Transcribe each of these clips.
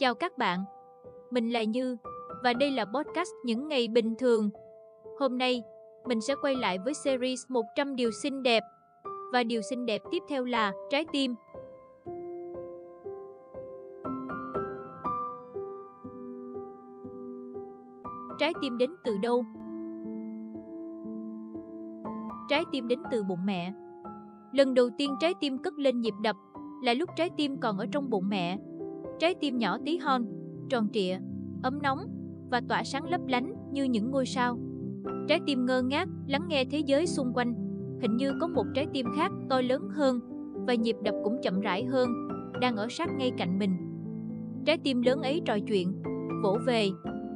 Chào các bạn, mình là Như và đây là podcast những ngày bình thường. Hôm nay, mình sẽ quay lại với series 100 điều xinh đẹp và điều xinh đẹp tiếp theo là trái tim. Trái tim đến từ đâu? Trái tim đến từ bụng mẹ. Lần đầu tiên trái tim cất lên nhịp đập là lúc trái tim còn ở trong bụng mẹ. Trái tim nhỏ tí hon, tròn trịa, ấm nóng và tỏa sáng lấp lánh như những ngôi sao. Trái tim ngơ ngác lắng nghe thế giới xung quanh, hình như có một trái tim khác to lớn hơn và nhịp đập cũng chậm rãi hơn, đang ở sát ngay cạnh mình. Trái tim lớn ấy trò chuyện, vỗ về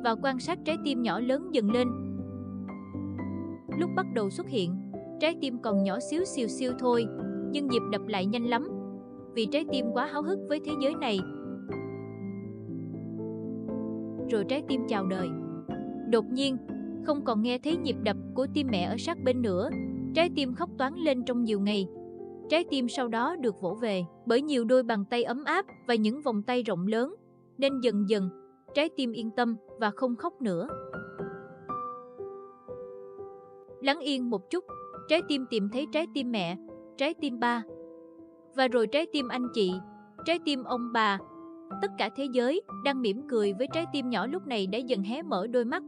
và quan sát trái tim nhỏ lớn dần lên. Lúc bắt đầu xuất hiện, trái tim còn nhỏ xíu xìu siêu thôi, nhưng nhịp đập lại nhanh lắm, vì trái tim quá háo hức với thế giới này. Rồi trái tim chào đời. Đột nhiên, không còn nghe thấy nhịp đập của tim mẹ ở sát bên nữa, trái tim khóc toán lên trong nhiều ngày. Trái tim sau đó được vỗ về bởi nhiều đôi bàn tay ấm áp và những vòng tay rộng lớn, nên dần dần, trái tim yên tâm và không khóc nữa. Lắng yên một chút, trái tim tìm thấy trái tim mẹ, trái tim ba, và rồi trái tim anh chị, trái tim ông bà. Tất cả thế giới đang mỉm cười với trái tim nhỏ lúc này đã dần hé mở đôi mắt.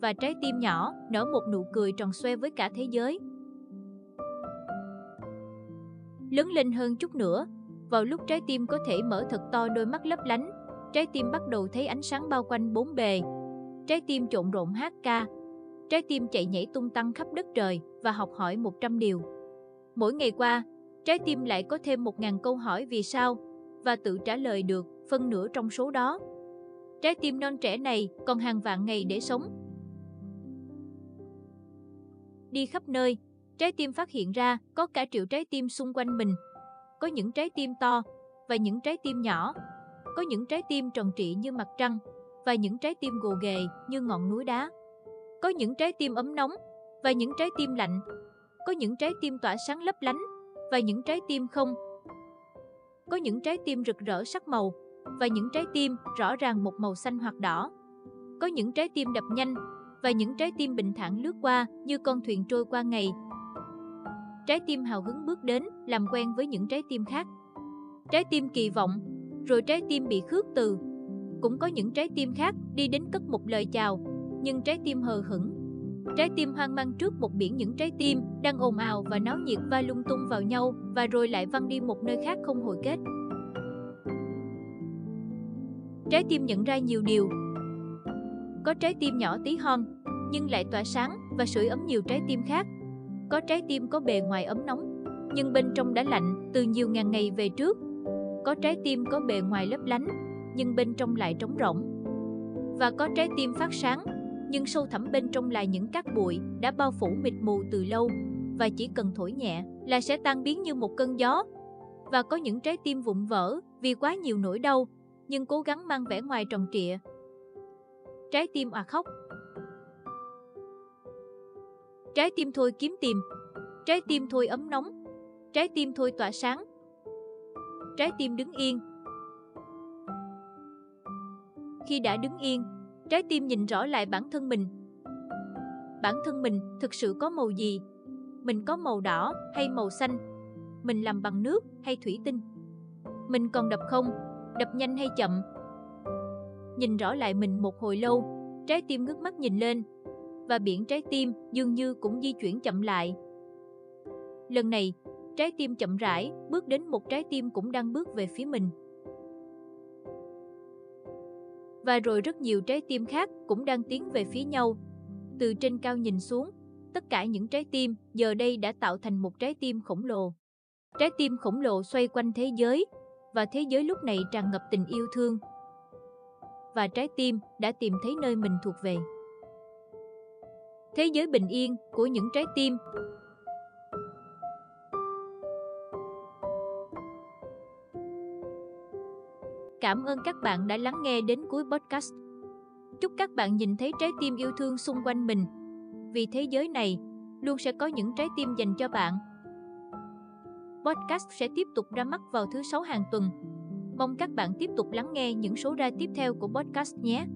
Và trái tim nhỏ nở một nụ cười tròn xoe với cả thế giới. Lớn lên hơn chút nữa, vào lúc trái tim có thể mở thật to đôi mắt lấp lánh, trái tim bắt đầu thấy ánh sáng bao quanh bốn bề. Trái tim trộn rộn hát ca, trái tim chạy nhảy tung tăng khắp đất trời và học hỏi 100 điều. Mỗi ngày qua, trái tim lại có thêm 1.000 câu hỏi vì sao và tự trả lời được phân nửa trong số đó. Trái tim non trẻ này còn hàng vạn ngày để sống. Đi khắp nơi, trái tim phát hiện ra có cả triệu trái tim xung quanh mình. Có những trái tim to và những trái tim nhỏ. Có những trái tim tròn trịa như mặt trăng và những trái tim gồ ghề như ngọn núi đá. Có những trái tim ấm nóng và những trái tim lạnh. Có những trái tim tỏa sáng lấp lánh và những trái tim không. Có những trái tim rực rỡ sắc màu và những trái tim rõ ràng một màu xanh hoặc đỏ. Có những trái tim đập nhanh và những trái tim bình thản lướt qua như con thuyền trôi qua ngày. Trái tim hào hứng bước đến làm quen với những trái tim khác. Trái tim kỳ vọng, rồi trái tim bị khước từ. Cũng có những trái tim khác đi đến cất một lời chào, nhưng trái tim hờ hững Trái tim hoang mang trước một biển những trái tim đang ồn ào và náo nhiệt va lung tung vào nhau và rồi lại văng đi một nơi khác không hồi kết. Trái tim nhận ra nhiều điều. Có trái tim nhỏ tí hon, nhưng lại tỏa sáng và sưởi ấm nhiều trái tim khác. Có trái tim có bề ngoài ấm nóng, nhưng bên trong đã lạnh từ nhiều ngàn ngày về trước. Có trái tim có bề ngoài lấp lánh, nhưng bên trong lại trống rỗng. Và có trái tim phát sáng, nhưng sâu thẳm bên trong là những cát bụi đã bao phủ mịt mù từ lâu và chỉ cần thổi nhẹ là sẽ tan biến như một cơn gió. Và có những trái tim vụn vỡ vì quá nhiều nỗi đau, nhưng cố gắng mang vẻ ngoài tròn trịa. Trái tim à khóc Trái tim thôi kiếm tìm Trái tim thôi ấm nóng Trái tim thôi tỏa sáng Trái tim đứng yên Khi đã đứng yên, Trái tim nhìn rõ lại bản thân mình. Bản thân mình thực sự có màu gì? Mình có màu đỏ hay màu xanh? Mình làm bằng nước hay thủy tinh? Mình còn đập không? Đập nhanh hay chậm? Nhìn rõ lại mình một hồi lâu, trái tim ngước mắt nhìn lên và biển trái tim dường như cũng di chuyển chậm lại. Lần này, trái tim chậm rãi bước đến một trái tim cũng đang bước về phía mình. và rồi rất nhiều trái tim khác cũng đang tiến về phía nhau. Từ trên cao nhìn xuống, tất cả những trái tim giờ đây đã tạo thành một trái tim khổng lồ. Trái tim khổng lồ xoay quanh thế giới, và thế giới lúc này tràn ngập tình yêu thương. Và trái tim đã tìm thấy nơi mình thuộc về. Thế giới bình yên của những trái tim Cảm ơn các bạn đã lắng nghe đến cuối podcast. Chúc các bạn nhìn thấy trái tim yêu thương xung quanh mình. Vì thế giới này luôn sẽ có những trái tim dành cho bạn. Podcast sẽ tiếp tục ra mắt vào thứ sáu hàng tuần. Mong các bạn tiếp tục lắng nghe những số ra tiếp theo của podcast nhé.